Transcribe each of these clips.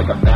Like a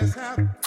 Let's